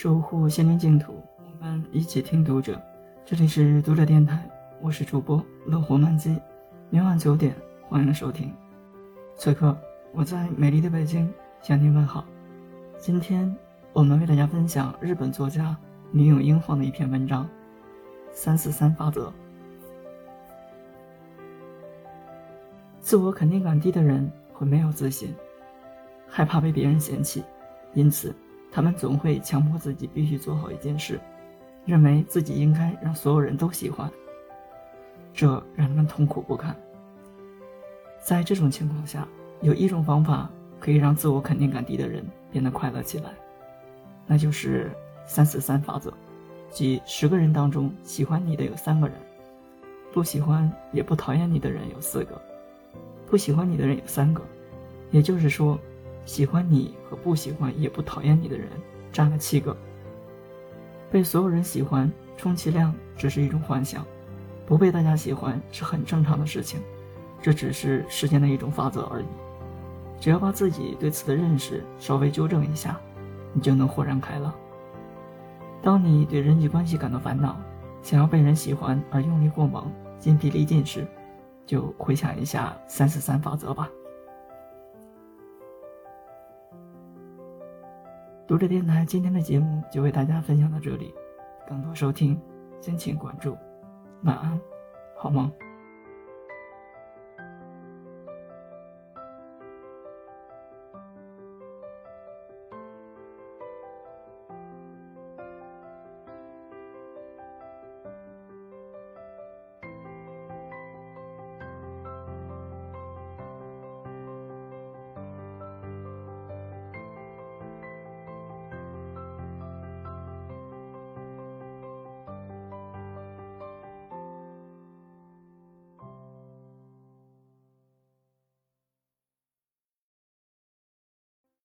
守护心灵净土，我们一起听读者。这里是读者电台，我是主播乐活漫记。每晚九点，欢迎收听。此刻我在美丽的北京向您问好。今天我们为大家分享日本作家女永英皇的一篇文章：三四三法则。自我肯定感低的人会没有自信，害怕被别人嫌弃，因此他们总会强迫自己必须做好一件事，认为自己应该让所有人都喜欢。这让他们痛苦不堪。在这种情况下，有一种方法可以让自我肯定感低的人变得快乐起来，那就是三四三法则，即十个人当中喜欢你的有三个人，不喜欢也不讨厌你的人有四个。不喜欢你的人有三个，也就是说，喜欢你和不喜欢也不讨厌你的人占了七个。被所有人喜欢，充其量只是一种幻想；不被大家喜欢是很正常的事情，这只是世间的一种法则而已。只要把自己对此的认识稍微纠正一下，你就能豁然开朗。当你对人际关系感到烦恼，想要被人喜欢而用力过猛、筋疲力尽时，就回想一下三四三法则吧。读者电台今天的节目就为大家分享到这里，更多收听敬请关注。晚安，好梦。